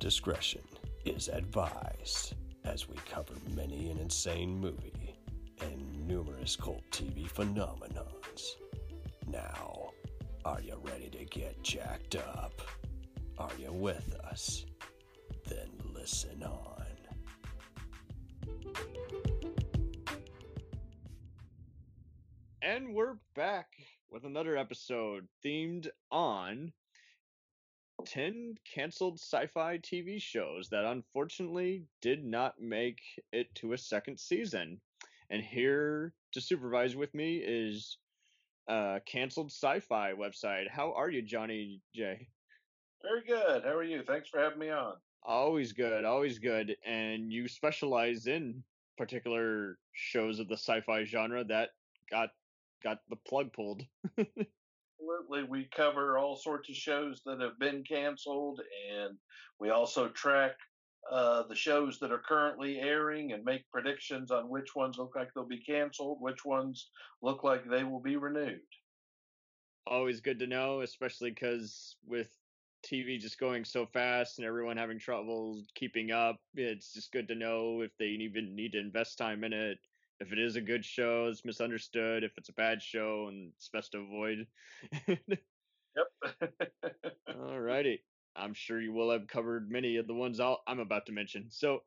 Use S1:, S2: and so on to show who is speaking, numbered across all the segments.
S1: discretion is advised as we cover many an insane movie and numerous cult TV phenomenons. Now, are you ready to get jacked up? Are you with us? Then listen on.
S2: And we're back with another episode themed on 10 canceled sci fi TV shows that unfortunately did not make it to a second season. And here to supervise with me is uh, canceled sci fi website. How are you, Johnny J?
S3: Very good. How are you? Thanks for having me on.
S2: Always good, always good. And you specialize in particular shows of the sci fi genre that got got the plug pulled.
S3: Absolutely. We cover all sorts of shows that have been canceled, and we also track uh, the shows that are currently airing and make predictions on which ones look like they'll be canceled, which ones look like they will be renewed.
S2: Always good to know, especially because with TV just going so fast and everyone having trouble keeping up, it's just good to know if they even need to invest time in it if it is a good show, it's misunderstood. If it's a bad show, and it's best to avoid.
S3: yep.
S2: All righty. I'm sure you will have covered many of the ones i am about to mention. So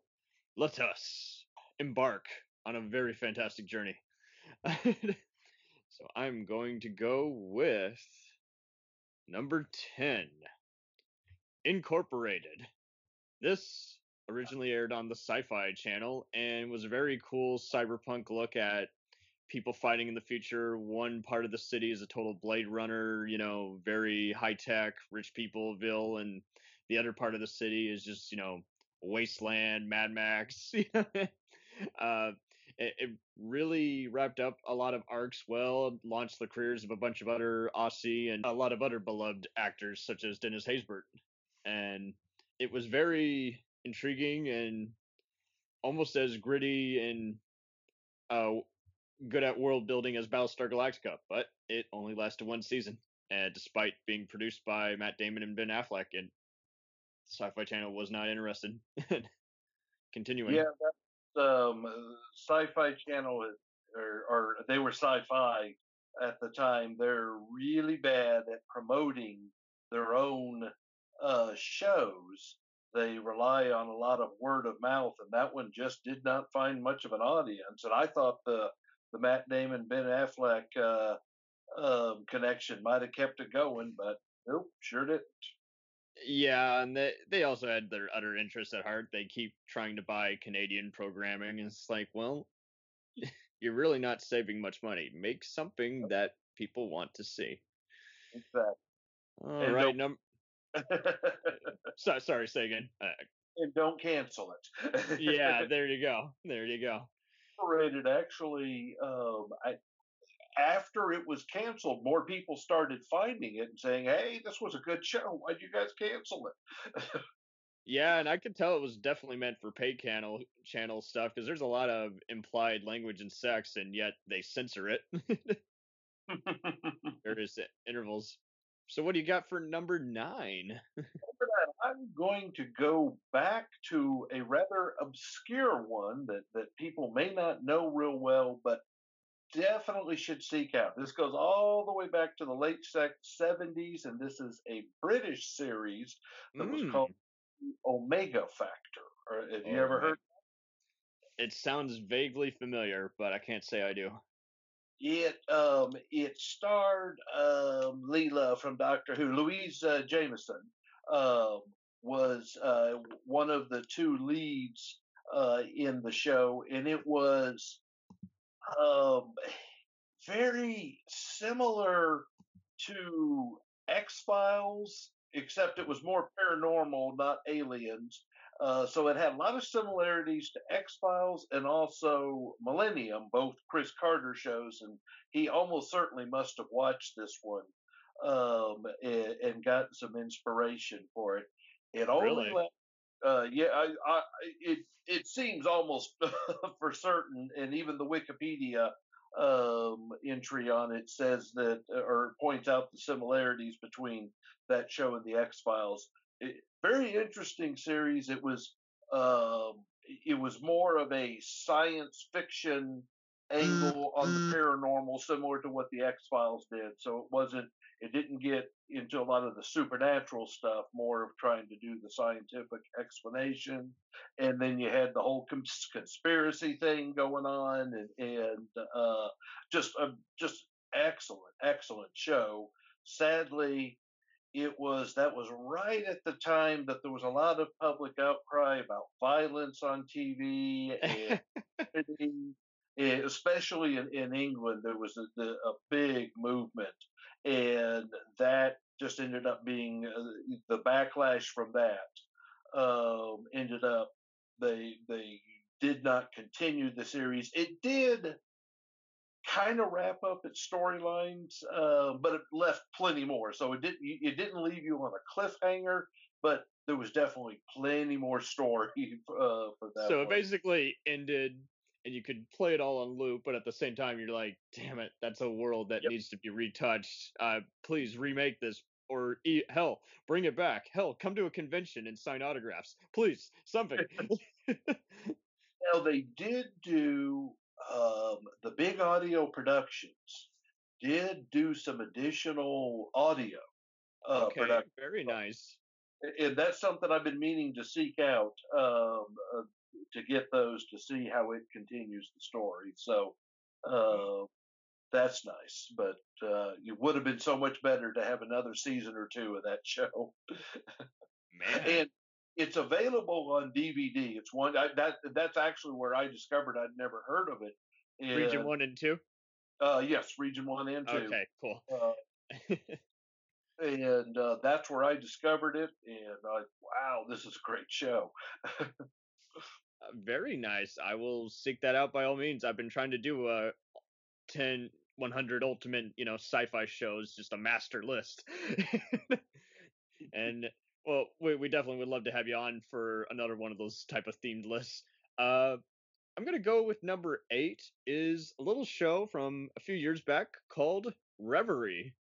S2: let us embark on a very fantastic journey. so I'm going to go with number 10 Incorporated. This originally aired on the Sci-Fi Channel and was a very cool cyberpunk look at people fighting in the future. One part of the city is a total Blade Runner, you know, very high tech, rich peopleville, and the other part of the city is just you know wasteland, Mad Max. uh, it, it, really wrapped up a lot of arcs well, launched the careers of a bunch of other Aussie and a lot of other beloved actors such as Dennis Haysbert, and it was very intriguing and almost as gritty and uh, good at world building as Battlestar Galactica, but it only lasted one season. And despite being produced by Matt Damon and Ben Affleck, and Sci-Fi Channel was not interested. In continuing.
S3: Yeah, um, Sci-Fi Channel, or, or they were Sci-Fi at the time. They're really bad at promoting their own uh, shows they rely on a lot of word of mouth, and that one just did not find much of an audience. And I thought the the Matt Damon Ben Affleck uh, um, connection might have kept it going, but nope, sure didn't.
S2: Yeah, and they they also had their other interests at heart. They keep trying to buy Canadian programming, and it's like, well, you're really not saving much money. Make something that people want to see.
S3: Exactly.
S2: All and right, number so, sorry, say again. Uh,
S3: and don't cancel
S2: it. yeah, there you go. There you go.
S3: Rated actually, um, I, after it was canceled, more people started finding it and saying, "Hey, this was a good show. Why'd you guys cancel it?"
S2: yeah, and I could tell it was definitely meant for pay channel channel stuff because there's a lot of implied language and sex, and yet they censor it. there is intervals so what do you got for number nine?
S3: I'm going to go back to a rather obscure one that, that people may not know real well, but definitely should seek out. This goes all the way back to the late 70s, and this is a British series that mm. was called Omega Factor. Have you oh, ever heard?
S2: It sounds vaguely familiar, but I can't say I do.
S3: It um, it starred um, Leela from Doctor Who. Louise uh, Jameson uh, was uh, one of the two leads uh, in the show, and it was um, very similar to X Files, except it was more paranormal, not aliens. Uh, so it had a lot of similarities to X Files and also Millennium, both Chris Carter shows, and he almost certainly must have watched this one um, and, and gotten some inspiration for it. It only
S2: really?
S3: uh, yeah, I, I, it it seems almost for certain, and even the Wikipedia um, entry on it says that, or points out the similarities between that show and the X Files very interesting series. It was um, it was more of a science fiction angle on the paranormal, similar to what the X Files did. So it wasn't it didn't get into a lot of the supernatural stuff, more of trying to do the scientific explanation. And then you had the whole cons- conspiracy thing going on, and, and uh, just a just excellent, excellent show. Sadly, it was that was right at the time that there was a lot of public outcry about violence on TV, and especially in, in England, there was a, a big movement and that just ended up being uh, the backlash from that um, ended up they they did not continue the series. It did kind of wrap up its storylines, uh, but it left plenty more. So it didn't it didn't leave you on a cliffhanger, but there was definitely plenty more story uh, for that.
S2: So one. it basically ended and you could play it all on loop, but at the same time, you're like, damn it, that's a world that yep. needs to be retouched. Uh, please remake this, or hell, bring it back. Hell, come to a convention and sign autographs, please, something.
S3: now they did do um, the big audio productions. Did do some additional audio uh,
S2: okay, production. Very nice
S3: and that's something I've been meaning to seek out. Um, uh, to get those to see how it continues the story. So uh, that's nice. But uh, it would have been so much better to have another season or two of that show.
S2: Man.
S3: and it's available on DVD. It's one I, that that's actually where I discovered I'd never heard of it.
S2: And, region one and two.
S3: Uh, yes, region one and two.
S2: Okay, cool. Uh,
S3: and uh, that's where I discovered it, and I wow, this is a great show.
S2: Uh, very nice. I will seek that out by all means. I've been trying to do a 10 100 ultimate, you know, sci-fi shows, just a master list. and well, we, we definitely would love to have you on for another one of those type of themed lists. Uh, I'm gonna go with number eight. Is a little show from a few years back called Reverie.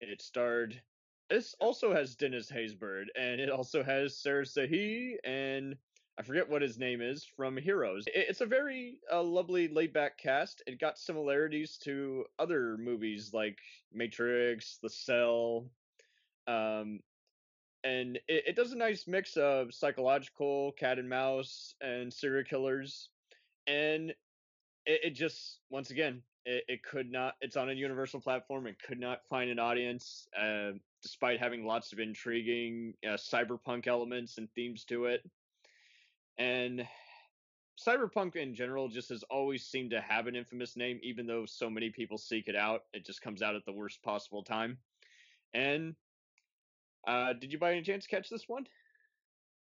S2: It starred. This also has Dennis Haysbert, and it also has Sarah Shahi and I forget what his name is from Heroes. It's a very uh, lovely laid back cast. It got similarities to other movies like Matrix, The Cell, um, and it, it, does a nice mix of psychological cat and mouse and serial killers, and it, it just once again it, it, could not. It's on a universal platform. It could not find an audience, uh, despite having lots of intriguing uh, cyberpunk elements and themes to it and cyberpunk in general just has always seemed to have an infamous name, even though so many people seek it out. It just comes out at the worst possible time. And uh, did you by any chance catch this one?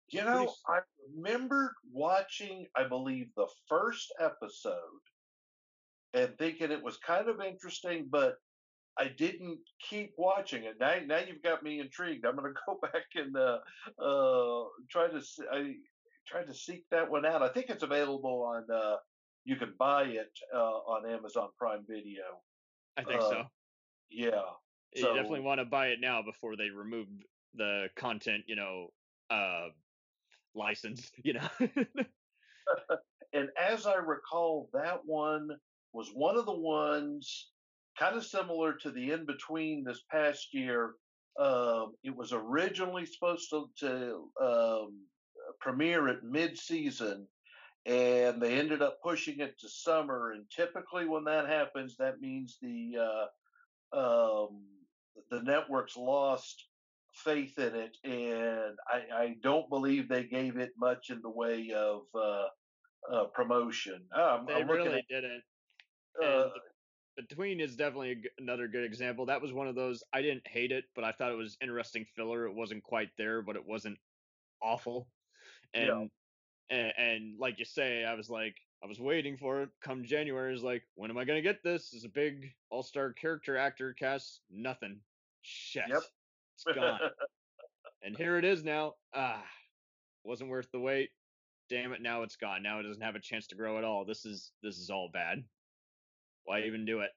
S3: You know, pretty... I remembered watching, I believe, the first episode and thinking it was kind of interesting, but I didn't keep watching it. Now, now you've got me intrigued. I'm going to go back and uh, uh, try to. I tried to seek that one out. I think it's available on. Uh, you can buy it uh, on Amazon Prime Video.
S2: I think uh, so.
S3: Yeah.
S2: You definitely want to buy it now before they remove the content. You know, uh, license. You know.
S3: and as I recall, that one was one of the ones kind of similar to the in between this past year. Um, it was originally supposed to, to um, premiere at mid-season and they ended up pushing it to summer and typically when that happens that means the uh, um, the networks lost faith in it and I, I, don't believe they gave it much in the way of uh, uh, promotion.
S2: Um, they really at, didn't. uh, between is definitely another good example. That was one of those i didn't hate it but i thought it was interesting filler. It wasn't quite there but it wasn't awful. And, yeah. and and like you say, I was like, I was waiting for it. Come January, is like, when am I gonna get this? Is a big all star character actor cast. Nothing. Shit. Yep. It's gone. and here it is now. Ah, wasn't worth the wait. Damn it! Now it's gone. Now it doesn't have a chance to grow at all. This is this is all bad. Why even do it?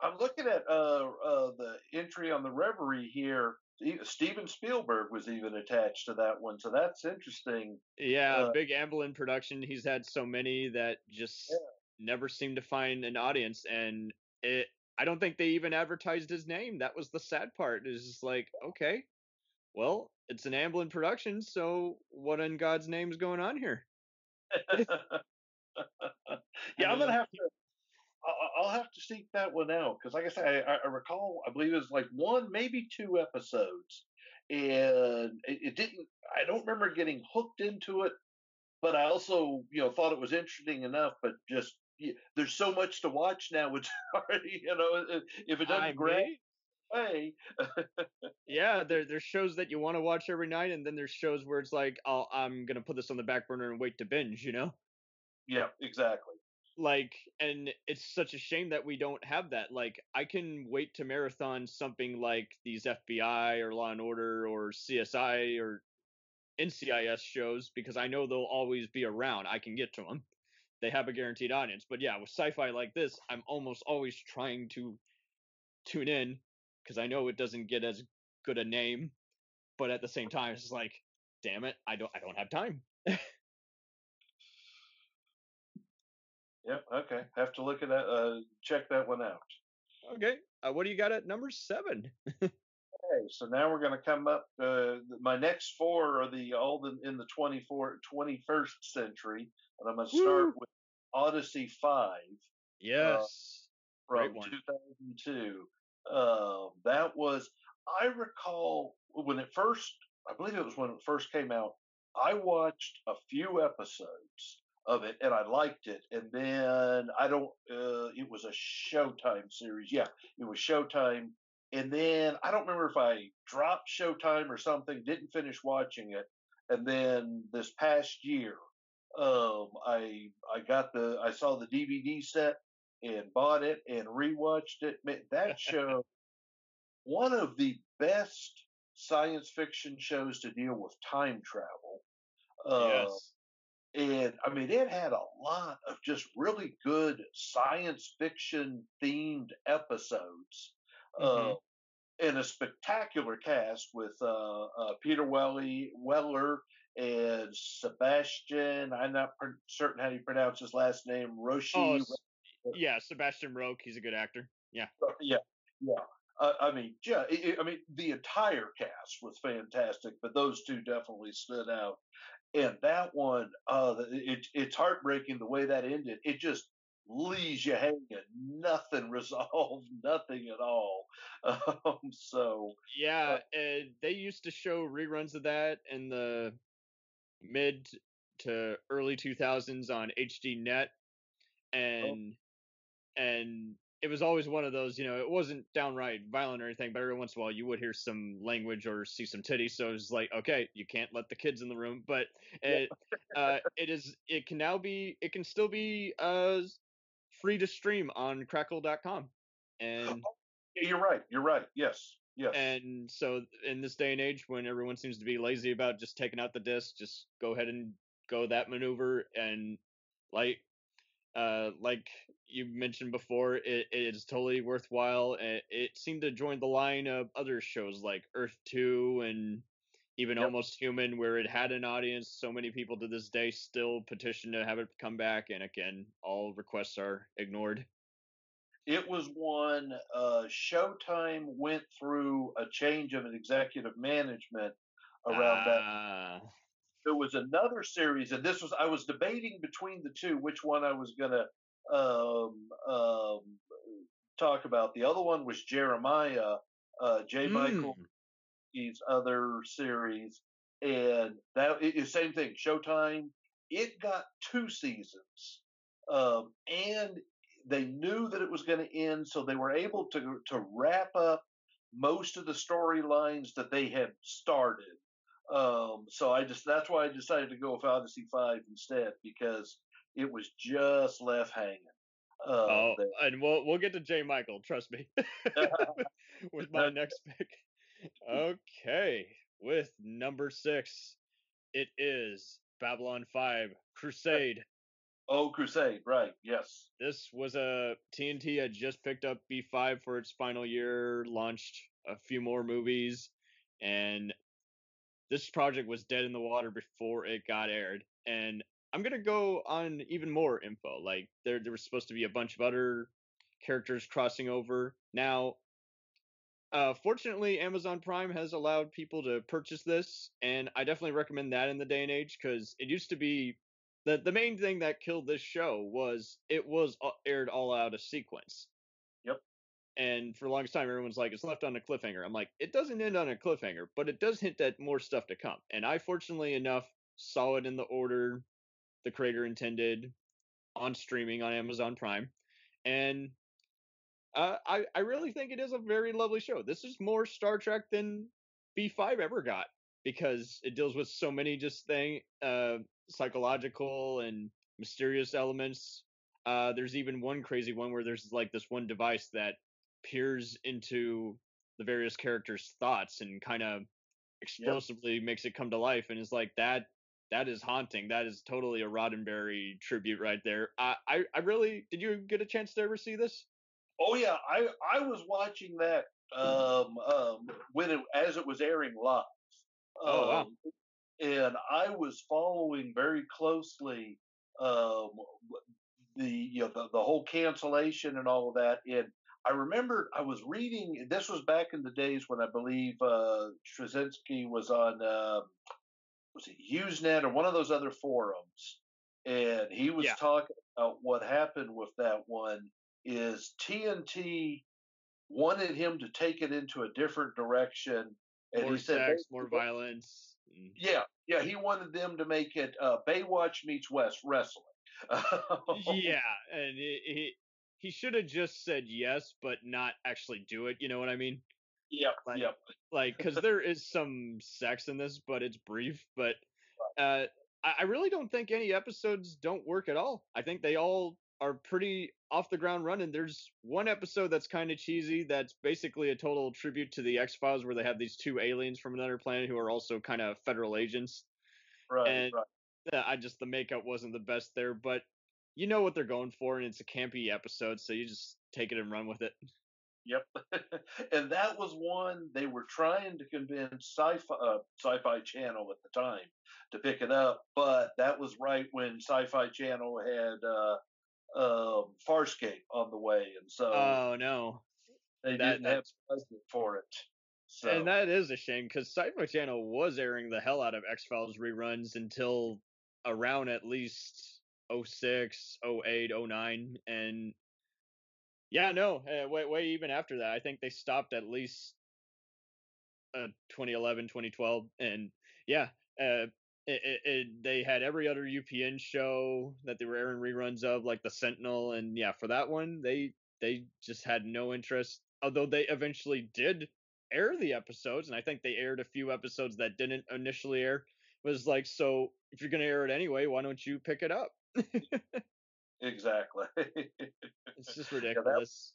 S3: I'm looking at uh, uh, the entry on the Reverie here. Steven Spielberg was even attached to that one, so that's interesting.
S2: Yeah, uh, big Amblin production. He's had so many that just yeah. never seem to find an audience, and it. I don't think they even advertised his name. That was the sad part. Is just like, okay, well, it's an Amblin production, so what in God's name is going on here?
S3: yeah, I'm gonna have to I'll have to seek that one out because, like I said, I, I, recall, I believe it was like one, maybe two episodes, and it, it, didn't. I don't remember getting hooked into it, but I also, you know, thought it was interesting enough. But just there's so much to watch now. It's already, you know, if it doesn't grab. Hey.
S2: yeah, there there's shows that you want to watch every night, and then there's shows where it's like, oh, I'm gonna put this on the back burner and wait to binge. You know?
S3: Yeah, exactly
S2: like and it's such a shame that we don't have that like i can wait to marathon something like these fbi or law and order or csi or ncis shows because i know they'll always be around i can get to them they have a guaranteed audience but yeah with sci-fi like this i'm almost always trying to tune in because i know it doesn't get as good a name but at the same time it's like damn it i don't i don't have time
S3: Yep. Okay. Have to look at that. Uh, check that one out.
S2: Okay. Uh, what do you got at number seven?
S3: okay. So now we're going to come up. Uh, my next four are the all the, in the 24, 21st century, and I'm going to start Woo! with Odyssey Five. Yes. Uh,
S2: yes.
S3: from 2002. Uh, that was. I recall when it first. I believe it was when it first came out. I watched a few episodes of it and I liked it. And then I don't, uh, it was a Showtime series. Yeah, it was Showtime. And then I don't remember if I dropped Showtime or something, didn't finish watching it. And then this past year, um, I I got the I saw the DVD set and bought it and rewatched it. That show, one of the best science fiction shows to deal with time travel.
S2: Uh, yes
S3: and I mean, it had a lot of just really good science fiction themed episodes. Mm-hmm. Uh, and a spectacular cast with uh, uh, Peter Welly, Weller and Sebastian. I'm not per- certain how you pronounce his last name. Roshi.
S2: Oh, yeah, Sebastian Roche. He's a good actor. Yeah.
S3: Uh, yeah. Yeah. Uh, I mean, yeah, it, I mean, the entire cast was fantastic, but those two definitely stood out and that one, uh, it, it's heartbreaking the way that ended. It just leaves you hanging, nothing resolved, nothing at all. Um, so
S2: yeah, uh, they used to show reruns of that in the mid to early 2000s on HD Net, oh. and oh. and it was always one of those, you know, it wasn't downright violent or anything, but every once in a while you would hear some language or see some titties. So it was like, okay, you can't let the kids in the room, but it, uh, it is, it can now be, it can still be uh, free to stream on crackle.com. And
S3: you're right. You're right. Yes. Yes.
S2: And so in this day and age when everyone seems to be lazy about just taking out the disc, just go ahead and go that maneuver and like uh, like you mentioned before, it, it is totally worthwhile. It, it seemed to join the line of other shows like Earth Two and even yep. Almost Human, where it had an audience. So many people to this day still petition to have it come back, and again, all requests are ignored.
S3: It was one uh, Showtime went through a change of an executive management around that ah there was another series, and this was I was debating between the two which one I was gonna um, um, talk about. The other one was Jeremiah, uh, J. Mm. Michael, his other series, and that is same thing. Showtime. It got two seasons, um, and they knew that it was going to end, so they were able to to wrap up most of the storylines that they had started um, so I just that's why I decided to go with Odyssey Five instead because it was just left hanging.
S2: Uh, oh, there. and we'll we'll get to Jay Michael. Trust me, with my next pick. Okay, with number six, it is Babylon Five Crusade.
S3: Oh, Crusade, right? Yes.
S2: This was a TNT had just picked up B5 for its final year, launched a few more movies, and this project was dead in the water before it got aired. And I'm gonna go on even more info. Like there, there was supposed to be a bunch of other characters crossing over. Now, uh, fortunately, Amazon Prime has allowed people to purchase this, and I definitely recommend that in the day and age because it used to be the the main thing that killed this show was it was aired all out of sequence.
S3: Yep.
S2: And for the longest time, everyone's like, it's left on a cliffhanger. I'm like, it doesn't end on a cliffhanger, but it does hint at more stuff to come. And I, fortunately enough, saw it in the order the creator intended on streaming on Amazon Prime. And uh, I, I really think it is a very lovely show. This is more Star Trek than B5 ever got because it deals with so many just thing, uh, psychological and mysterious elements. Uh, there's even one crazy one where there's like this one device that peers into the various characters' thoughts and kind of explosively yep. makes it come to life and is like that that is haunting. That is totally a Roddenberry tribute right there. I, I, I really did you get a chance to ever see this?
S3: Oh yeah, I I was watching that um, um, when it as it was airing live.
S2: Oh wow.
S3: Um, and I was following very closely um, the you know the, the whole cancellation and all of that. And I remember I was reading. This was back in the days when I believe uh, Straczynski was on uh, was it Usenet or one of those other forums, and he was yeah. talking about what happened with that one. Is TNT wanted him to take it into a different direction,
S2: and more he said sex, more violence.
S3: Mm. Yeah, yeah, he wanted them to make it uh, Baywatch meets West Wrestling.
S2: yeah, and he he should have just said yes, but not actually do it. You know what I mean?
S3: Yep.
S2: Like,
S3: yep.
S2: Like, because there is some sex in this, but it's brief. But uh, I, I really don't think any episodes don't work at all. I think they all are pretty off the ground running. There's one episode that's kind of cheesy. That's basically a total tribute to the X Files, where they have these two aliens from another planet who are also kind of federal agents.
S3: Right.
S2: And
S3: right.
S2: I just the makeup wasn't the best there, but you know what they're going for, and it's a campy episode, so you just take it and run with it.
S3: Yep, and that was one they were trying to convince Sci-Fi uh, Sci-Fi Channel at the time to pick it up, but that was right when Sci-Fi Channel had uh, um, Farscape on the way, and so
S2: oh no,
S3: they that, didn't have budget for it. So.
S2: And that is a shame because Sci-Fi Channel was airing the hell out of X Files reruns until around at least 06, 08, 09, and yeah, no, uh, way, way even after that, I think they stopped at least uh, 2011, 2012, and yeah, uh, it, it, it, they had every other UPN show that they were airing reruns of, like the Sentinel, and yeah, for that one, they they just had no interest. Although they eventually did air the episodes, and I think they aired a few episodes that didn't initially air. It was like, so if you're gonna air it anyway, why don't you pick it up?
S3: exactly.
S2: it's just ridiculous.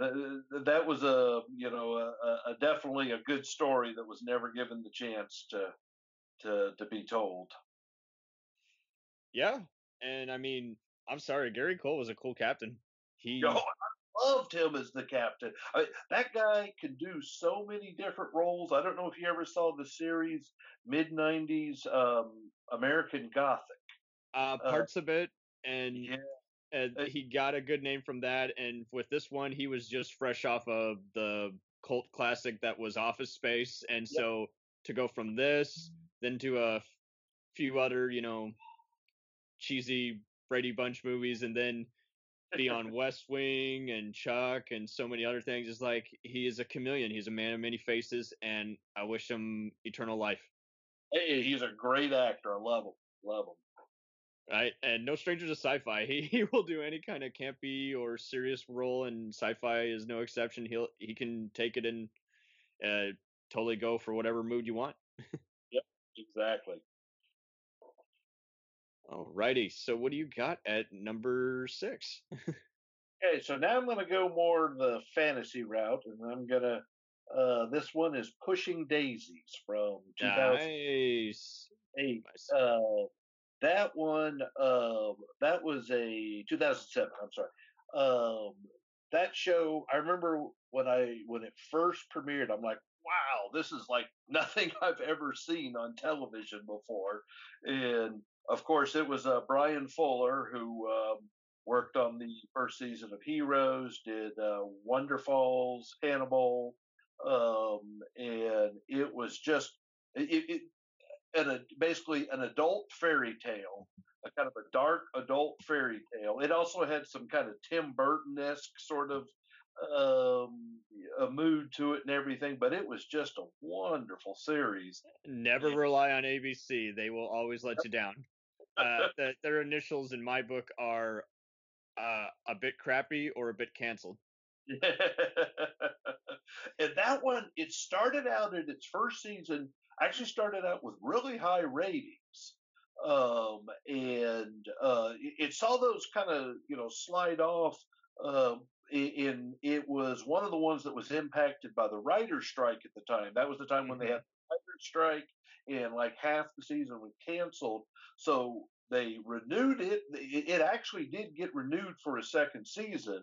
S3: Yeah, that, that, was a you know a, a, definitely a good story that was never given the chance to to to be told.
S2: Yeah, and I mean, I'm sorry, Gary Cole was a cool captain. He.
S3: Oh, I loved him as the captain. I that guy could do so many different roles. I don't know if you ever saw the series mid '90s um, American Gothic.
S2: Uh, parts uh, of it, and
S3: yeah.
S2: and he got a good name from that. And with this one, he was just fresh off of the cult classic that was Office Space, and yep. so to go from this then to a few other, you know, cheesy Brady Bunch movies, and then be on West Wing and Chuck and so many other things. It's like he is a chameleon. He's a man of many faces, and I wish him eternal life.
S3: Hey, he's a great actor. I love him. Love him.
S2: Right, and no stranger to sci-fi. He he will do any kind of campy or serious role, and sci-fi is no exception. He'll he can take it and uh, totally go for whatever mood you want.
S3: yep, exactly.
S2: Alrighty, so what do you got at number six?
S3: okay, so now I'm going to go more the fantasy route, and I'm going to. Uh, this one is Pushing Daisies from 2008.
S2: Nice.
S3: Nice. Uh, that one, um, that was a 2007. I'm sorry. Um, that show, I remember when I when it first premiered, I'm like, wow, this is like nothing I've ever seen on television before. And of course, it was uh, Bryan Fuller who um, worked on the first season of Heroes, did uh, Wonderfalls, Hannibal, um, and it was just it, it an, a, basically an adult fairy tale, a kind of a dark adult fairy tale. It also had some kind of Tim Burton esque sort of um, a mood to it and everything, but it was just a wonderful series.
S2: Never rely on ABC; they will always let you down. Uh, the, their initials in my book are uh, a bit crappy or a bit canceled.
S3: and that one, it started out in its first season actually started out with really high ratings. Um, and uh, it saw those kind of, you know, slide off. Uh, in it was one of the ones that was impacted by the writer's strike at the time. That was the time when they mm-hmm. had the writer's strike, and like half the season was canceled. So they renewed it. It actually did get renewed for a second season,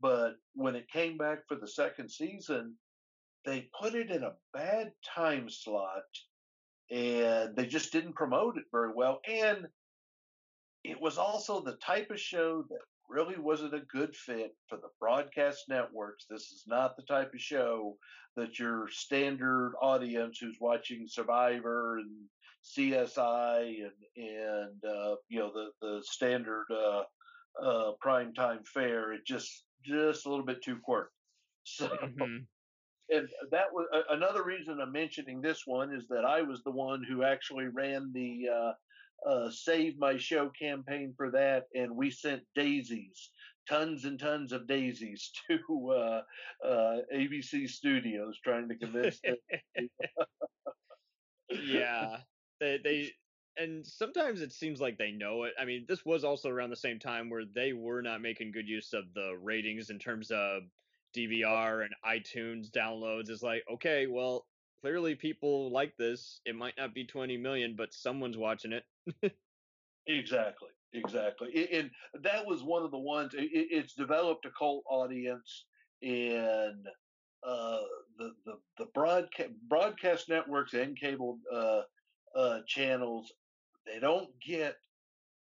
S3: but when it came back for the second season, they put it in a bad time slot and they just didn't promote it very well. And it was also the type of show that really wasn't a good fit for the broadcast networks. This is not the type of show that your standard audience who's watching Survivor and CSI and and uh, you know the the standard uh, uh, primetime fare. It just just a little bit too quirky. So mm-hmm and that was uh, another reason I'm mentioning this one is that I was the one who actually ran the uh, uh, Save My Show campaign for that, and we sent daisies, tons and tons of daisies to uh, uh, ABC Studios, trying to convince them.
S2: yeah, they they and sometimes it seems like they know it. I mean, this was also around the same time where they were not making good use of the ratings in terms of DVR and iTunes downloads is like, okay, well, clearly people like this. It might not be 20 million, but someone's watching it.
S3: exactly. Exactly. and that was one of the ones, it's developed a cult audience and uh, the, the, the broadcast, broadcast networks and cable uh, uh, channels, they don't get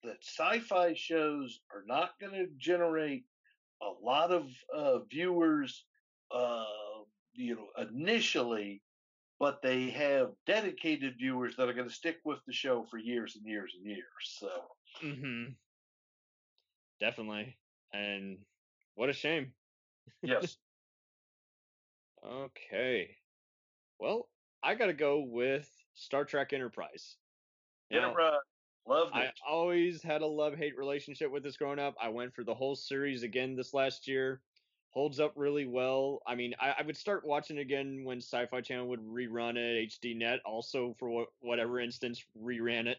S3: that sci-fi shows are not going to generate a lot of uh, viewers, uh, you know, initially, but they have dedicated viewers that are going to stick with the show for years and years and years. So,
S2: mm-hmm. definitely, and what a shame.
S3: Yes.
S2: okay. Well, I got to go with Star Trek Enterprise.
S3: Enterprise. Loved it.
S2: I always had a love hate relationship with this growing up. I went for the whole series again this last year. Holds up really well. I mean, I, I would start watching again when Sci Fi Channel would rerun it, HDNet also, for what, whatever instance, reran it.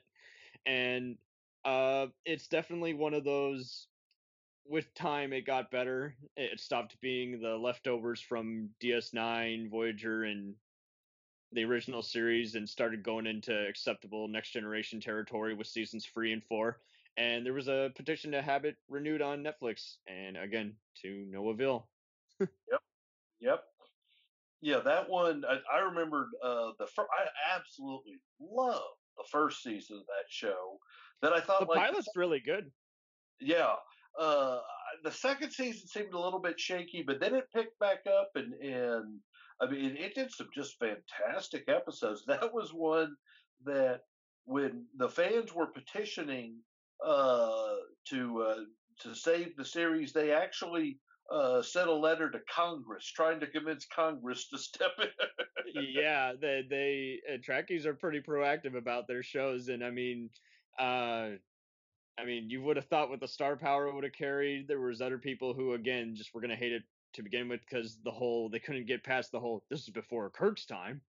S2: And uh, it's definitely one of those with time it got better. It stopped being the leftovers from DS9, Voyager, and the original series and started going into acceptable next generation territory with seasons three and four. And there was a petition to have it renewed on Netflix, and again to no avail.
S3: yep, yep, yeah. That one I, I remembered. Uh, the fir- I absolutely loved the first season of that show. That I thought
S2: the
S3: like,
S2: pilot's really good.
S3: Yeah, uh, the second season seemed a little bit shaky, but then it picked back up, and and I mean, it did some just fantastic episodes. That was one that when the fans were petitioning uh, to uh, to save the series, they actually uh, sent a letter to Congress trying to convince Congress to step
S2: in. yeah, they they uh, are pretty proactive about their shows, and I mean, uh, I mean, you would have thought with the star power it would have carried. There was other people who, again, just were going to hate it to begin with because the whole they couldn't get past the whole this is before Kirk's time.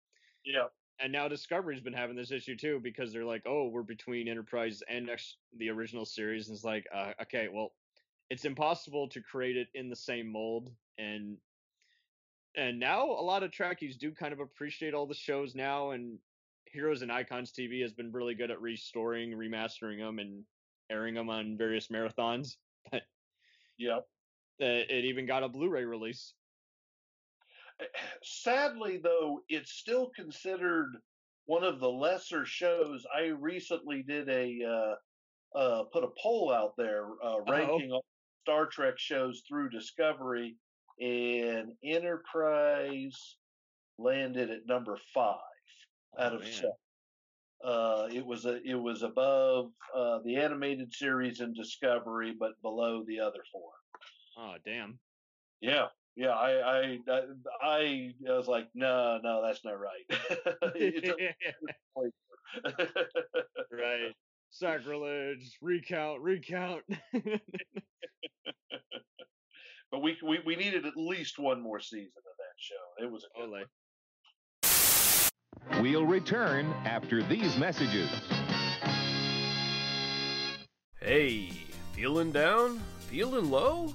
S3: Yeah.
S2: And now Discovery's been having this issue too because they're like, oh, we're between Enterprise and next the original series, and it's like, uh, okay, well, it's impossible to create it in the same mold, and and now a lot of Trekkies do kind of appreciate all the shows now, and Heroes and Icons TV has been really good at restoring, remastering them, and airing them on various marathons. But
S3: Yep.
S2: Uh, it even got a Blu-ray release.
S3: Sadly, though, it's still considered one of the lesser shows. I recently did a uh, uh, put a poll out there uh, ranking all Star Trek shows through Discovery, and Enterprise landed at number five out
S2: Oh,
S3: of
S2: man.
S3: seven. Uh, it was a, it was above uh, the animated series in Discovery, but below the other four.
S2: Oh damn.
S3: Yeah, yeah. I I I, I was like, no, no, that's not right. It's a-
S2: right. Sacrilege. Recount. Recount.
S3: but we, we we needed at least one more season of that show. It was a good.
S2: Ole.
S4: We'll return after these messages.
S1: Hey, feeling down? Feeling low?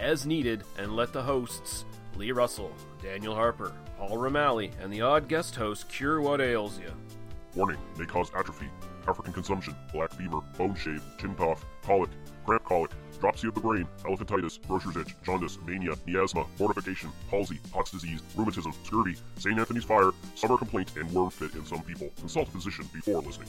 S1: As needed and let the hosts, Lee Russell, Daniel Harper, Paul Romali, and the odd guest host cure what ails you.
S5: Warning, may cause atrophy, African consumption, black fever, bone shave, chin cough, colic, cramp colic, dropsy of the brain, elephantitis, grocer's itch, jaundice, mania, miasma, mortification, palsy, Pott's disease, rheumatism, scurvy, St. Anthony's fire, summer complaint, and worm fit in some people. Consult a physician before listening.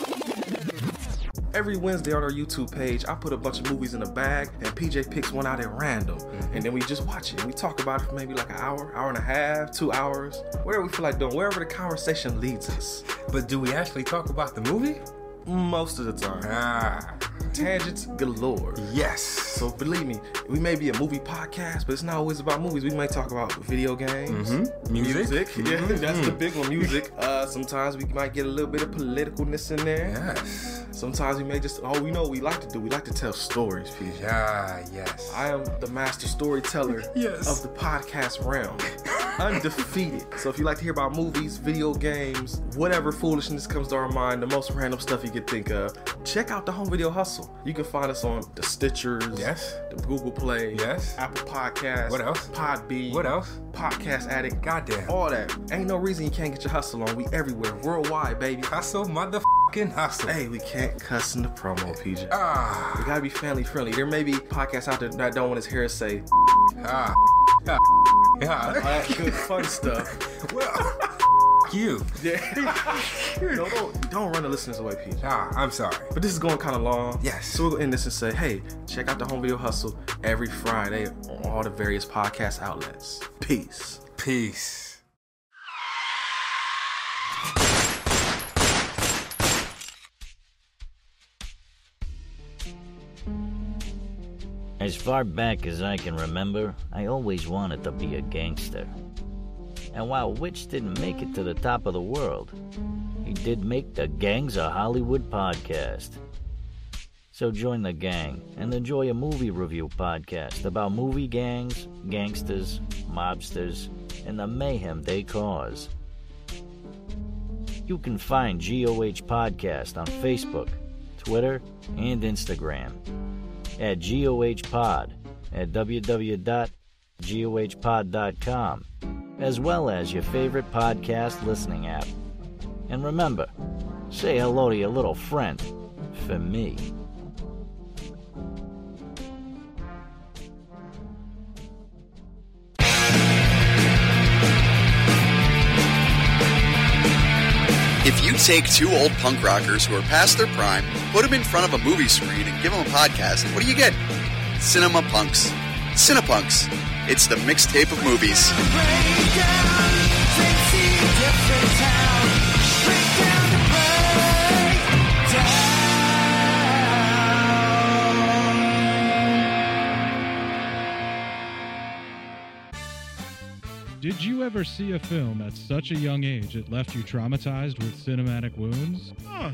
S6: Every Wednesday on our YouTube page, I put a bunch of movies in a bag, and PJ picks one out at random. And then we just watch it. We talk about it for maybe like an hour, hour and a half, two hours, whatever we feel like doing, wherever the conversation leads us.
S7: But do we actually talk about the movie?
S6: Most of the time.
S7: Ah,
S6: Tangents galore.
S7: yes.
S6: So believe me, we may be a movie podcast, but it's not always about movies. We might talk about video games,
S7: Mhm. Music.
S6: Yeah, that's the
S7: Mhm.
S6: big one. Music. Uh, sometimes we might get a little bit of politicalness in there.
S7: yes.
S6: Sometimes we may just. Oh, we know we like to do. We like to tell stories, PJ.
S7: Ah, yes.
S6: I am the master storyteller
S7: Yes.
S6: of the podcast realm. Undefeated. So if you like to hear about movies, video games, whatever foolishness comes to our mind, the most random stuff you could think of, check out the Home Video Hustle. You can find us on the Stitchers,
S7: Yes.
S6: the Google Play,
S7: Yes.
S6: Apple Podcasts,
S7: What else?
S6: Podbean,
S7: What else?
S6: Podcast Addict,
S7: Goddamn.
S6: all that. Ain't no reason you can't get your hustle on. We everywhere, worldwide, baby.
S7: Hustle, motherfucking hustle.
S6: Hey, we can't cuss in the promo, PJ.
S7: Ah,
S6: We gotta be family friendly. There may be podcasts out there that don't want his hair say
S7: ah, ah,
S6: all
S7: ah.
S6: that good fun stuff.
S7: Well, you.
S6: Yeah. no, don't, don't run the listeners away, PJ.
S7: Ah, I'm sorry.
S6: But this is going kind of long.
S7: Yes.
S6: So we'll end this and say, hey, check out the Home Video Hustle every Friday on all the various podcast outlets. Peace.
S7: Peace.
S8: As far back as I can remember, I always wanted to be a gangster. And while Witch didn't make it to the top of the world, he did make the Gangs of Hollywood podcast. So join the gang and enjoy a movie review podcast about movie gangs, gangsters, mobsters, and the mayhem they cause. You can find GOH Podcast on Facebook, Twitter, and Instagram at GOH Pod at www.gohpod.com, as well as your favorite podcast listening app. And remember, say hello to your little friend for me.
S9: Take two old punk rockers who are past their prime, put them in front of a movie screen, and give them a podcast, what do you get? Cinema punks. Cinepunx. It's the mixtape of movies.
S10: Did you ever see a film at such a young age it left you traumatized with cinematic wounds?
S11: Ah.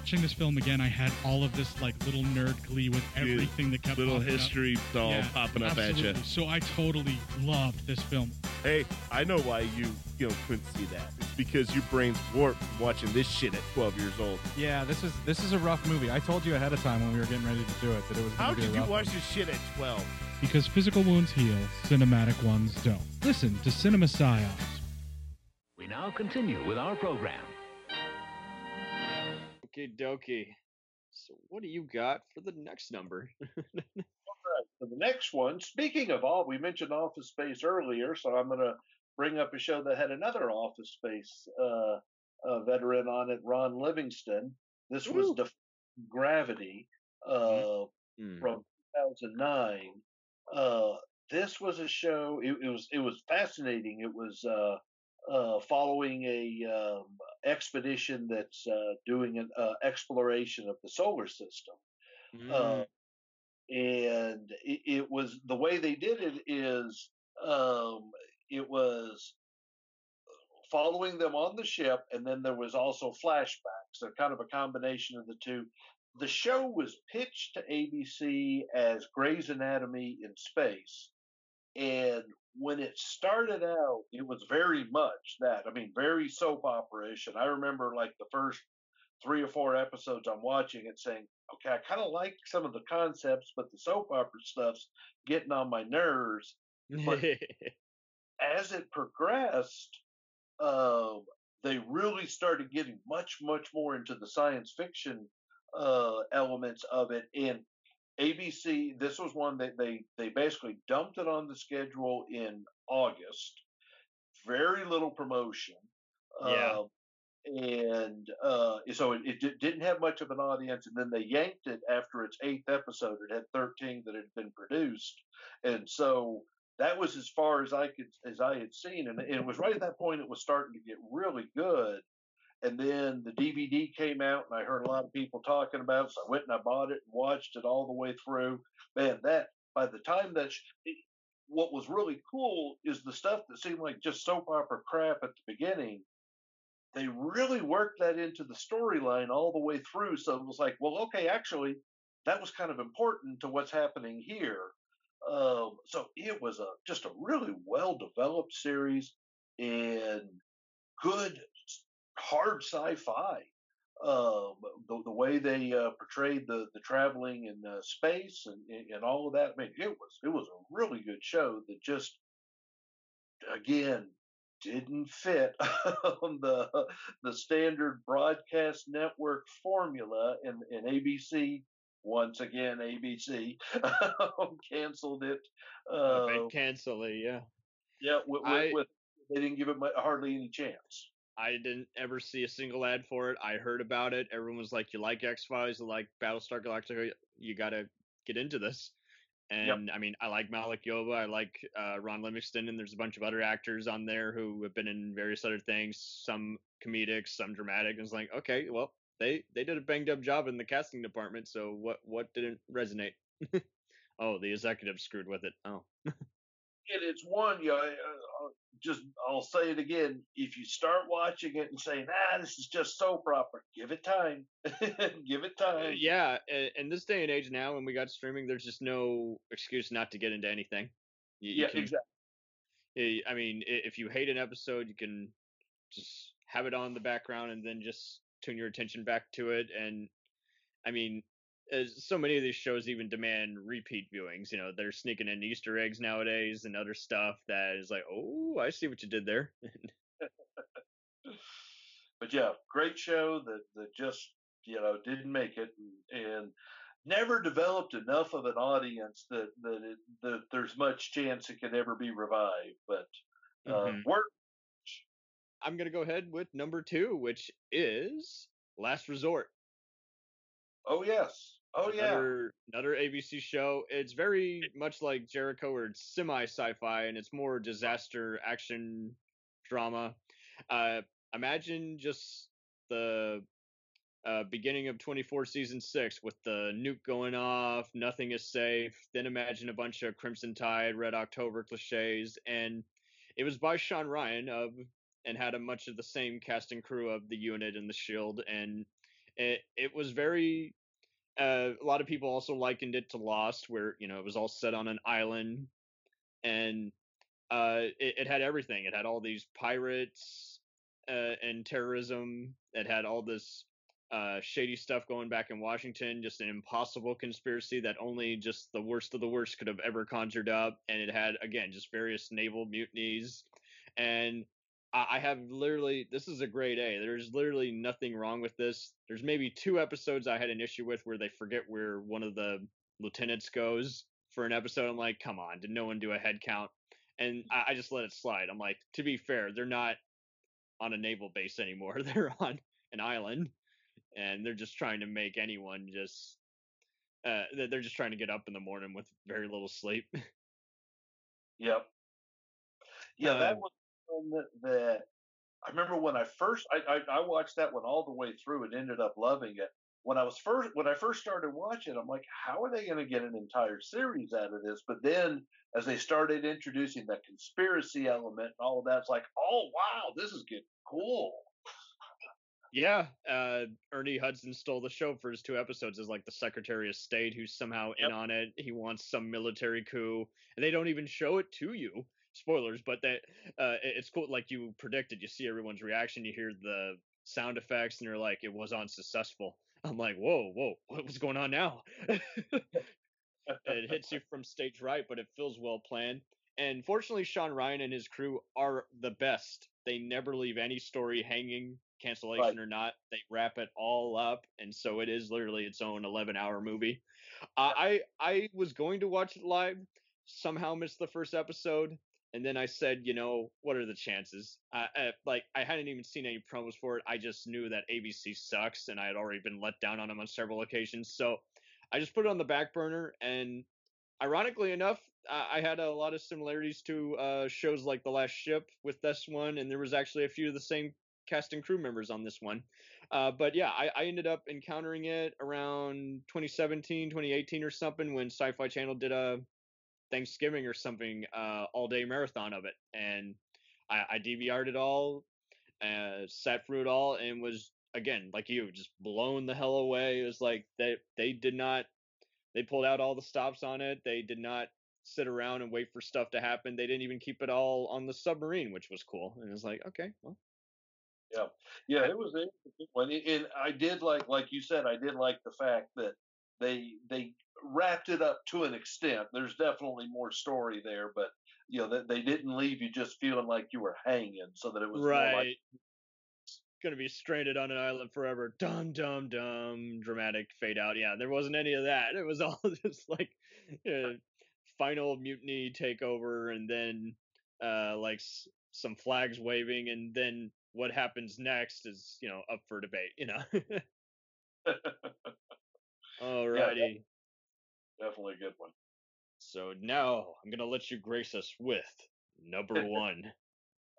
S10: Watching this film again, I had all of this like little nerd glee with everything that kept
S11: Little
S10: popping up.
S11: history doll
S10: Yeah,
S11: popping up at you.
S10: So I totally loved this film.
S11: Hey, I know why you you know couldn't see that. It's because your brain's warped from watching this shit at 12 years old.
S10: Yeah, this is this is a rough movie. I told you ahead of time when we were getting ready to do it that it was.
S11: How
S10: gonna be a
S11: could you
S10: rough
S11: watch
S10: one.
S11: this shit at 12?
S10: Because physical wounds heal, cinematic ones don't. Listen to Cinema Psyops.
S12: We now continue with our program.
S2: Okay, dokie. So, what do you got for the next number?
S3: Right. So the next one, speaking of all, we mentioned Office Space earlier, so I'm going to bring up a show that had another Office Space uh, uh, veteran on it, Ron Livingston. This was Def- Gravity uh,
S2: Hmm.
S3: from 2009. Uh, this was a show. It, it was it was fascinating. It was uh, following a um, expedition that's uh, doing an uh, exploration of the solar system uh, and it, it was the way they did it is um, it was following them on the ship, and then there was also flashbacks. So kind of a combination of the two. The show was pitched to ABC as Grey's Anatomy in space, and when it started out, it was very much that. I mean, very soap opera-ish. And I remember like the first three or four episodes I'm watching it saying, okay, I kind of like some of the concepts, but the soap opera stuff's getting on my nerves. But as it progressed, um, they really started getting much, much more into the science fiction uh, elements of it. And ABC, this was one that they they basically dumped it on the schedule in August. Very little promotion.
S2: Yeah.
S3: Um, and uh, so it, it di- didn't have much of an audience. And then they yanked it after its eighth episode. It had 13 that had been produced, and so that was as far as I could as I had seen. And it was right at that point it was starting to get really good. And then the DVD came out, and I heard a lot of people talking about it. So I went and I bought it and watched it all the way through. Man, that by the time that what was really cool is the stuff that seemed like just soap opera crap at the beginning. They really worked that into the storyline all the way through. So it was like, well, okay, actually, that was kind of important to what's happening here. Um, so it was a just a really well developed series and good hard sci-fi. Um, the, the way they uh, portrayed the the traveling in uh, space and, and all of that, I mean, it was it was a really good show that just again didn't fit on the the standard broadcast network formula, and, and ABC once again ABC canceled it. Uh,
S2: They cancel it, yeah.
S3: yeah, with, with,
S2: I-
S3: with they didn't give it hardly any chance.
S2: I didn't ever see a single ad for it. I heard about it. Everyone was like, "You like X Files? You like Battlestar Galactica? You got to get into this." And I mean, I like Malik Yoba. I like uh, Ron Livingston, and there's a bunch of other actors on there who have been in various other things, some comedic, some dramatic. And it's like, okay, well, they they did a banged up job in the casting department. So what what didn't resonate? oh, the executive screwed with it. Oh,
S3: and it's one, you know, uh, just I'll say it again. If you start watching it and saying, "Ah, this is just soap opera," give it time. give it
S2: Uh,
S3: time.
S2: yeah, in this day and age now, when we got streaming, there's just no excuse not to get into anything. You, you
S3: yeah,
S2: can-
S3: exactly.
S2: I I mean, if you hate an episode, you can just have it on the background and then just tune your attention back to it. And I mean, so many of these shows even demand repeat viewings. You know, they're sneaking in Easter eggs nowadays and other stuff that is like, oh, I see what you did there.
S3: But yeah, great show that that just you know didn't make it and, and never developed enough of an audience that that it, that there's much chance it could ever be revived. But uh,
S2: Mhm.
S3: work.
S2: I'm gonna go ahead with number two, which is Last Resort.
S3: Oh yes. Oh yeah.
S2: another, another ABC show. It's very much like Jericho, or it's semi sci-fi, and it's more disaster action drama. Uh, imagine just the uh, beginning of 24 season six with the nuke going off, nothing is safe. Then imagine a bunch of Crimson Tide, Red October cliches, and it was by Shawn Ryan of and had a much of the same cast and crew of the unit and the Shield, and it it was very uh, a lot of people also likened it to Lost, where you know it was all set on an island, and uh, it, it had everything. It had all these pirates uh, and terrorism. It had all this uh, shady stuff going back in Washington. Just an impossible conspiracy that only just the worst of the worst could have ever conjured up. And it had again just various naval mutinies, and I have literally this is a grade A. There's literally nothing wrong with this. There's maybe two episodes I had an issue with where they forget where one of the lieutenants goes for an episode. I'm like, come on, did no one do a head count? And I, I just let it slide. I'm like, to be fair, they're not on a naval base anymore. They're on an island, and they're just trying to make anyone just. Uh, they're they're just trying to get up in the morning with very little sleep.
S3: Yep. Yeah, that
S2: Um,
S3: was one that, that I remember when I first I, I I watched that one all the way through and ended up loving it. When I was first when I first started watching, I'm like, how are they going to get an entire series out of this? But then as they started introducing the conspiracy element and all of that, it's like, oh wow, this is getting cool.
S2: Yeah, uh, Ernie Hudson stole the show for his two episodes as like the Secretary of State who's somehow in on it. He wants some military coup, and they don't even show it to you. Spoilers, but that uh, it's cool. Like you predicted, you see everyone's reaction, you hear the sound effects, and you're like, it was unsuccessful. I'm like, whoa, whoa, what was going on now? it hits you from stage right, but it feels well planned. And fortunately, Shawn Ryan and his crew are the best. They never leave any story hanging, cancellation
S3: Right.
S2: or not. They wrap it all up, and so it is literally its own 11-hour movie. Uh, I I was going to watch it live, somehow missed the first episode, and then I said, you know, what are the chances? Uh, like I hadn't even seen any promos for it. I just knew that ABC sucks, and I had already been let down on them on several occasions. So I just put it on the back burner, and ironically enough, I had a lot of similarities to uh, shows like The Last Ship with this one, and there was actually a few of the same cast and crew members on this one. Uh, but yeah, I, I ended up encountering it around 2017, 2018 or something when Sci-Fi Channel did a Thanksgiving or something uh, all-day marathon of it, and I, I DVR'd it all, uh, sat through it all, and was again like you, just blown the hell away. It was like they they did not they pulled out all the stops on it. They did not sit around and wait for stuff to happen. They didn't even keep it all on the submarine, which was cool. And it was like, okay, well,
S3: Yeah, yeah, it was one, and I did like, like you said, I did like the fact that they they wrapped it up to an extent. There's definitely more story there, but you know that they didn't leave you just feeling like you were hanging, so that it was
S2: right.
S3: like
S2: Gonna be stranded on an island forever. Dum dum dum. Dramatic fade out. Yeah, there wasn't any of that. It was all just like uh, final mutiny takeover, and then uh, like s- some flags waving, and then what happens next is you know up for debate. You know. Alrighty.
S3: definitely a good one.
S2: So now I'm gonna let you grace us with number one.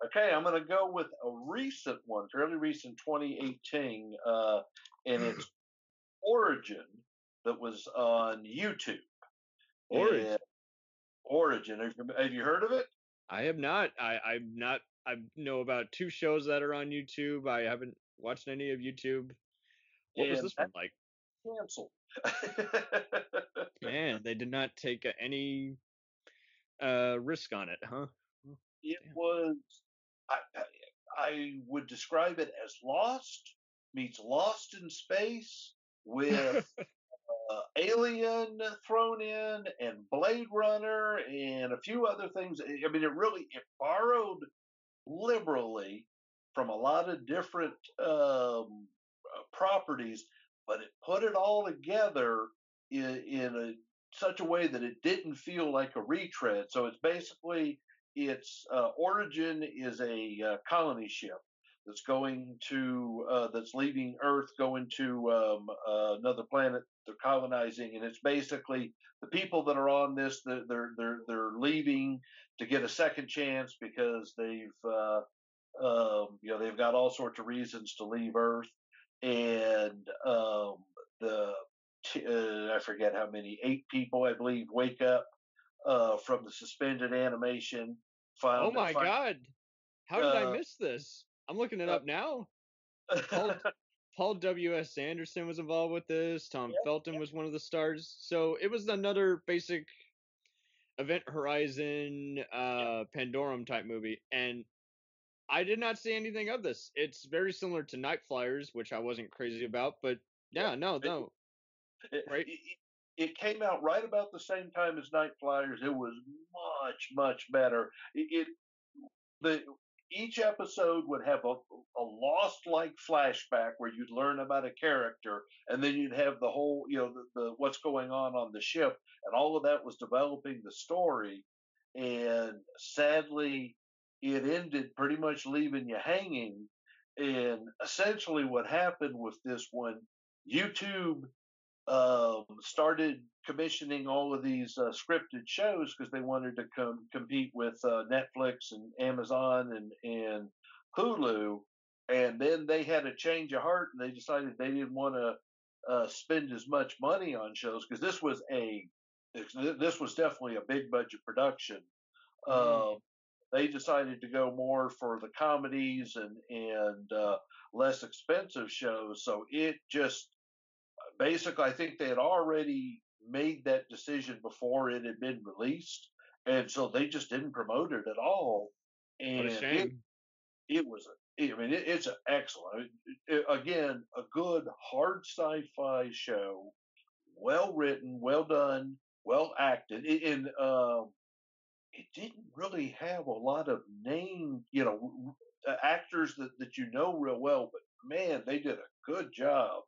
S3: Okay, I'm going to go with a recent one, fairly recent, 2018, uh, and it's Origin that was on YouTube.
S2: Origin?
S3: And- Origin. Have you, have you heard of it?
S2: I have not. I I'm not. I know about two shows that are on YouTube. I haven't watched any of YouTube. What was
S3: And
S2: this one like?
S3: Canceled.
S2: Man, they did not take uh, any uh risk on it, huh?
S3: It was. I, I I would describe it as Lost meets Lost in Space with uh, Alien thrown in and Blade Runner and a few other things. I mean, it really it borrowed liberally from a lot of different um, uh, properties, but it put it all together in, in a such a way that it didn't feel like a retread. So it's basically its uh, origin is a uh, colony ship that's going to uh, that's leaving Earth, going to um, uh, another planet they're colonizing, and it's basically the people that are on this they're they're they're, leaving to get a second chance because they've uh, um, you know they've got all sorts of reasons to leave Earth, and um, the t- uh, I forget how many eight people I believe wake up uh, from the suspended animation. Found,
S2: Oh my
S3: find-
S2: god. How did I
S3: uh,
S2: miss this? I'm looking it
S3: uh,
S2: up now. Paul, Paul W.S. Anderson was involved with this. Tom Felton was one of the stars. So it was another basic Event Horizon, uh, Pandorum type movie. And I did not see anything of this. It's very similar to Night Flyers, which I wasn't crazy about, but yeah, no, no.
S3: It,
S2: Right.
S3: it, it came out right about the same time as Night Flyers. It was much, much better. It, it the each episode would have a, a lost like flashback where you'd learn about a character, and then you'd have the whole, you know, the, the what's going on on the ship, and all of that was developing the story. And sadly, it ended pretty much leaving you hanging. And essentially, what happened with this one, YouTube um, started commissioning all of these uh, scripted shows because they wanted to com- compete with uh, Netflix and Amazon and and Hulu, and then they had a change of heart and they decided they didn't want to uh, spend as much money on shows because this was a this was definitely a big budget production. Um, they decided to go more for the comedies and and uh, less expensive shows. So it just basically, I think they had already made that decision before it had been released, and so they just didn't promote it at all. And
S2: a
S3: it,
S2: shame.
S3: it was, I mean, it, it's an excellent, it- again, a good hard sci-fi show, well written, well done, well acted. And um, it didn't really have a lot of name, you know, uh, actors that that you know real well, but man, they did a good job.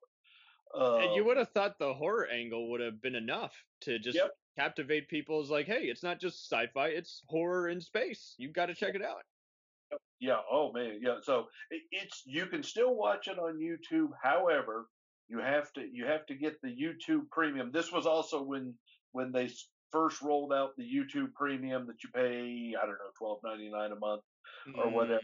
S2: and you
S3: Um,
S2: would have thought the horror angle would have been enough to just
S3: Yep.
S2: captivate people as like, hey, it's not just sci-fi, it's horror in space. You've got to check it out.
S3: Yeah. Oh man. Yeah. So it, it's you can still watch it on YouTube. However, you have to you have to get the YouTube Premium. This was also when when they first rolled out the YouTube Premium that you pay I don't know twelve ninety nine a month or whatever.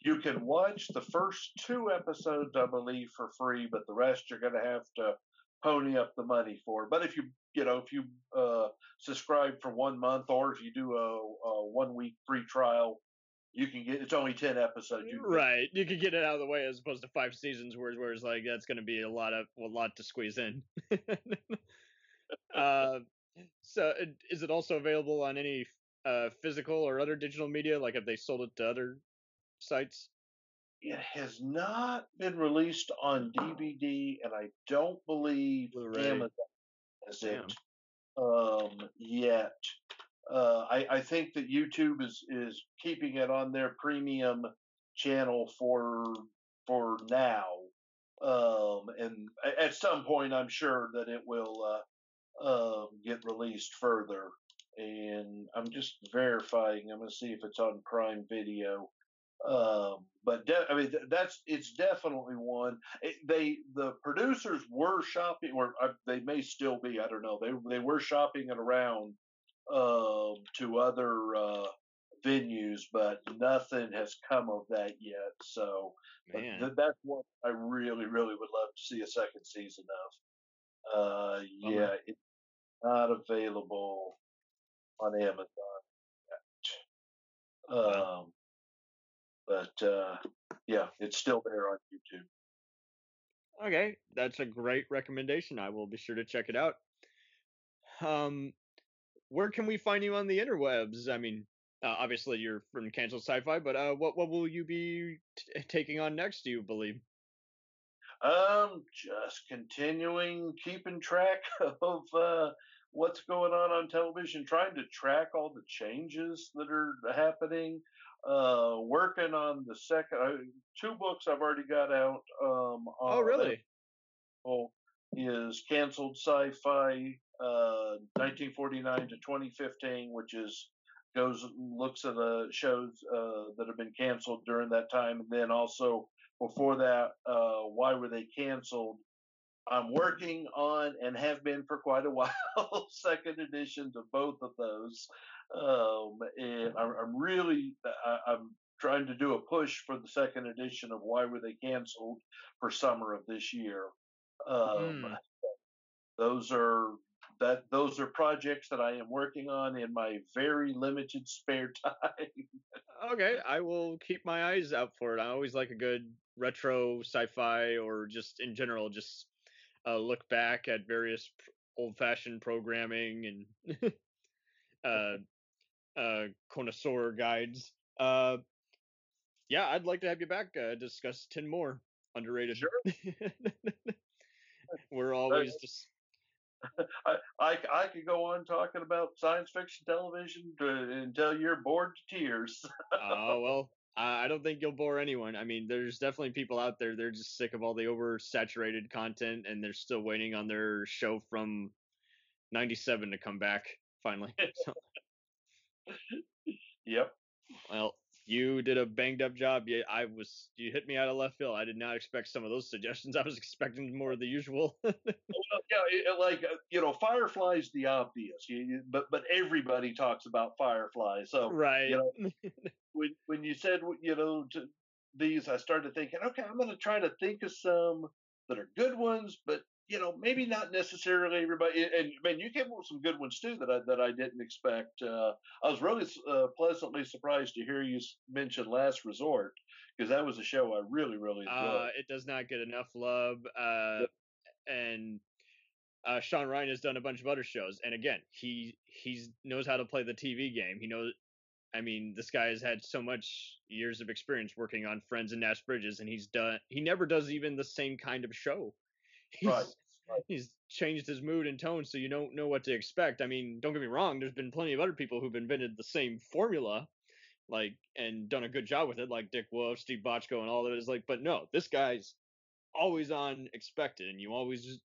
S3: You can watch the first two episodes, I believe, for free, but the rest you're going to have to pony up the money for. But if you you know if you uh, subscribe for one month or if you do a, a one week free trial, you can get it's only ten episodes. You can get-
S2: Right, you could get it out of the way as opposed to five seasons, where where it's like that's going to be a lot of a lot to squeeze in. uh, so, uh, is it also available on any uh, physical or other digital media? Like, have they sold it to other sites?
S3: It has not been released on DVD, and I don't believe
S2: Blu-ray.
S3: Amazon has
S2: Damn.
S3: it um, yet. Uh, I, I think that YouTube is is keeping it on their premium channel for for now, um, and at some point, I'm sure that it will uh, um, get released further. And I'm just verifying. I'm going to see if it's on Prime Video. Um, but de- I mean, th- that's it's definitely one. It, they the producers were shopping, or uh, they may still be. I don't know. They they were shopping it around um, to other uh, venues, but nothing has come of that yet. So th- that's what I really, really would love to see a second season of. Uh, yeah,
S2: Bummer.
S3: it's not available on Amazon. Yet. Um, but uh, yeah, it's still there on YouTube.
S2: Okay, that's a great recommendation. I will be sure to check it out. Um, where can we find you on the interwebs? I mean, uh, obviously you're from Cancel Sci-Fi, but uh, what what will you be t- taking on next? Do you believe?
S3: Um, just continuing keeping track of uh, what's going on on television, trying to track all the changes that are happening. Uh, working on the second uh, two books I've already got out. Um,
S2: Oh, really?
S3: Oh, is canceled sci-fi uh 1949 to 2015 which is goes looks at the shows uh that have been canceled during that time and then also before that uh why were they canceled i'm working on and have been for quite a while second editions of both of those um and i'm, I'm really I, i'm trying to do a push for the second edition of why were they canceled for summer of this year um
S2: Hmm.
S3: those are that those are projects that I am working on in my very limited spare time.
S2: Okay, I will keep my eyes out for it. I always like a good retro sci-fi or just in general, just uh, look back at various old-fashioned programming and uh, uh, connoisseur guides. Uh, yeah, I'd like to have you back. Uh, discuss ten more underrated. Sure. We're always just
S3: I, I I could go on talking about science fiction television to, until you're bored to tears.
S2: Oh well, I I don't think you'll bore anyone. I mean, there's definitely people out there they're just sick of all the oversaturated content, and they're still waiting on their show from '97 to come back finally.
S3: Yep.
S2: well, you did a banged up job. Yeah, I was. You hit me out of left field. I did not expect some of those suggestions. I was expecting more of the usual.
S3: Well, yeah, like uh, you know, Firefly's the obvious, you, you- but but everybody talks about Firefly. So
S2: right.
S3: you know, when when you said you know to these, I started thinking, okay, I'm going to try to think of some that are good ones, but you know, maybe not necessarily everybody. And, man, you came up with some good ones too that I that I didn't expect. Uh, I was really uh, pleasantly surprised to hear you mention Last Resort because that was a show I really really enjoyed.
S2: Uh, it does not get enough love. Uh, and uh, Shawn Ryan has done a bunch of other shows, and again, he he knows how to play the TV game. He knows. I mean, this guy has had so much years of experience working on Friends and Nash Bridges, and he's done. He never does even the same kind of show. He's,
S3: Right,
S2: He's changed his mood and tone, so you don't know what to expect. I mean, don't get me wrong. There's been plenty of other people who've invented the same formula, like and done a good job with it, like Dick Wolf, Steve Bochco, and all of it. Is like, but no, this guy's always on expected, and you always just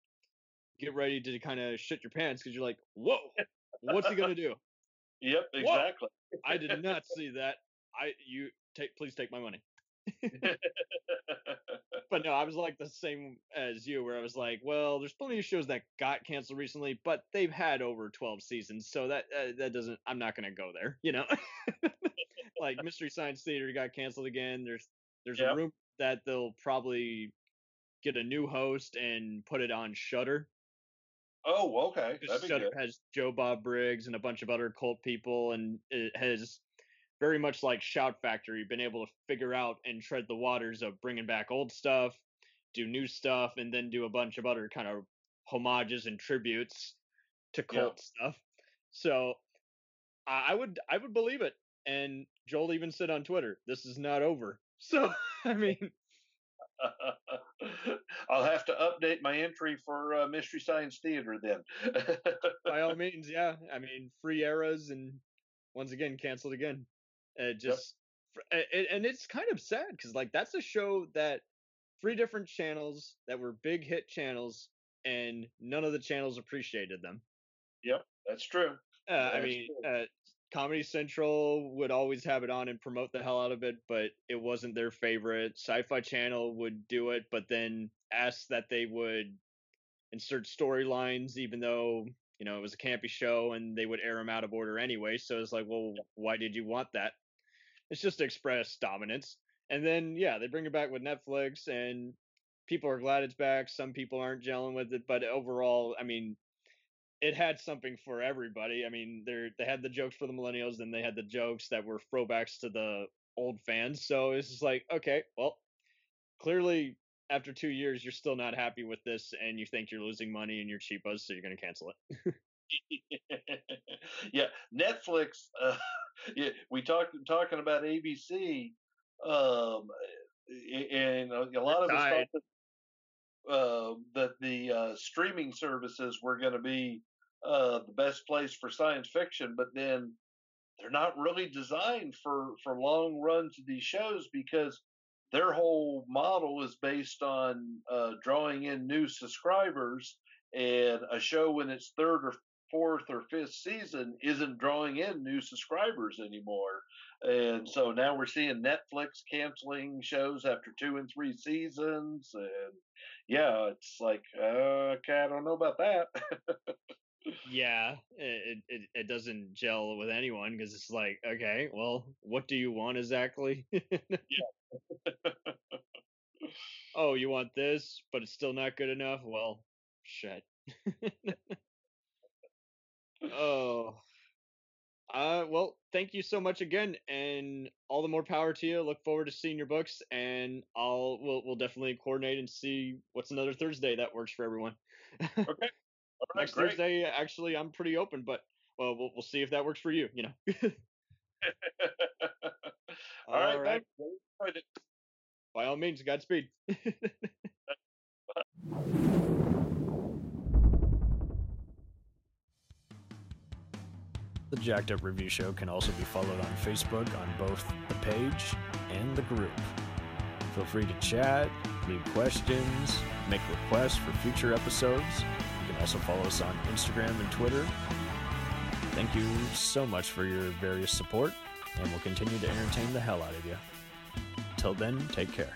S2: get ready to kind of shit your pants because you're like, whoa, what's he gonna do?
S3: Yep,
S2: Whoa!
S3: exactly.
S2: I did not see that. I you take please take my money. but no, I was like the same as you, where I was like, well, there's plenty of shows that got canceled recently, but they've had over 12 seasons, so that uh, that doesn't. I'm not gonna go there, you know. like Mystery Science Theater got canceled again. There's there's
S3: Yep.
S2: a room that they'll probably get a new host and put it on Shudder.
S3: oh, okay,
S2: Because
S3: that'd be
S2: Shudder
S3: good.
S2: has Joe Bob Briggs and a bunch of other cult people, and it has very much like Shout Factory been able to figure out and tread the waters of bringing back old stuff, do new stuff, and then do a bunch of other kind of homages and tributes to
S3: Yeah.
S2: cult stuff. So I I would I would believe it. And Joel even said on Twitter, "This is not over." So I mean,
S3: I'll have to update my entry for uh, Mystery Science Theater then.
S2: by all means, yeah. I mean, free eras and once again canceled again. Just a- and it's kind of sad because like that's a show that three different channels that were big hit channels and none of the channels appreciated them.
S3: yep, that's true.
S2: Uh, I mean,
S3: true.
S2: uh, Comedy Central would always have it on and promote the hell out of it, but it wasn't their favorite. Sci-Fi Channel would do it, but then ask that they would insert storylines, even though you know it was a campy show, and they would air them out of order anyway. So it's like, well, why did you want that? It's just express dominance. And then yeah, they bring it back with Netflix, and people are glad it's back. Some people aren't gelling with it, but overall, I mean, it had something for everybody. I mean, they they had the jokes for the millennials, then they had the jokes that were throwbacks to the old fans. So it's just like, okay, well, clearly after two years, you're still not happy with this, and you think you're losing money and you're cheapos, so you're going to cancel it.
S3: yeah, Netflix. Uh, yeah, we talked talking about ABC, um, and a lot of us thought that, uh, that the uh, streaming services were going to be uh, the best place for science fiction, but then they're not really designed for for long runs of these shows because their whole model is based on uh, drawing in new subscribers and a show in its third or fourth or fifth season isn't drawing in new subscribers anymore. And so now we're seeing Netflix canceling shows after two and three seasons. And yeah, it's like, uh, okay, I don't know about that.
S2: yeah, it, it it doesn't gel with anyone because it's like, okay, well, what do you want exactly? yeah. oh, you want this, but it's still not good enough. Well, shit. oh. Uh, well, thank you so much again, and all the more power to you. Look forward to seeing your books, and I'll we'll we'll definitely coordinate and see what's another Thursday that works for everyone.
S3: okay.
S2: Right, Next great. Thursday, actually, I'm pretty open, but well, we'll we'll see if that works for you. You know.
S3: all, all right, right.
S2: By all means, Godspeed.
S1: The Jacked Up Review Show can also be followed on Facebook on both the page and the group. Feel free to chat, leave questions, make requests for future episodes. You can also follow us on Instagram and Twitter. Thank you so much for your various support, and we'll continue to entertain the hell out of you. Till then, take care.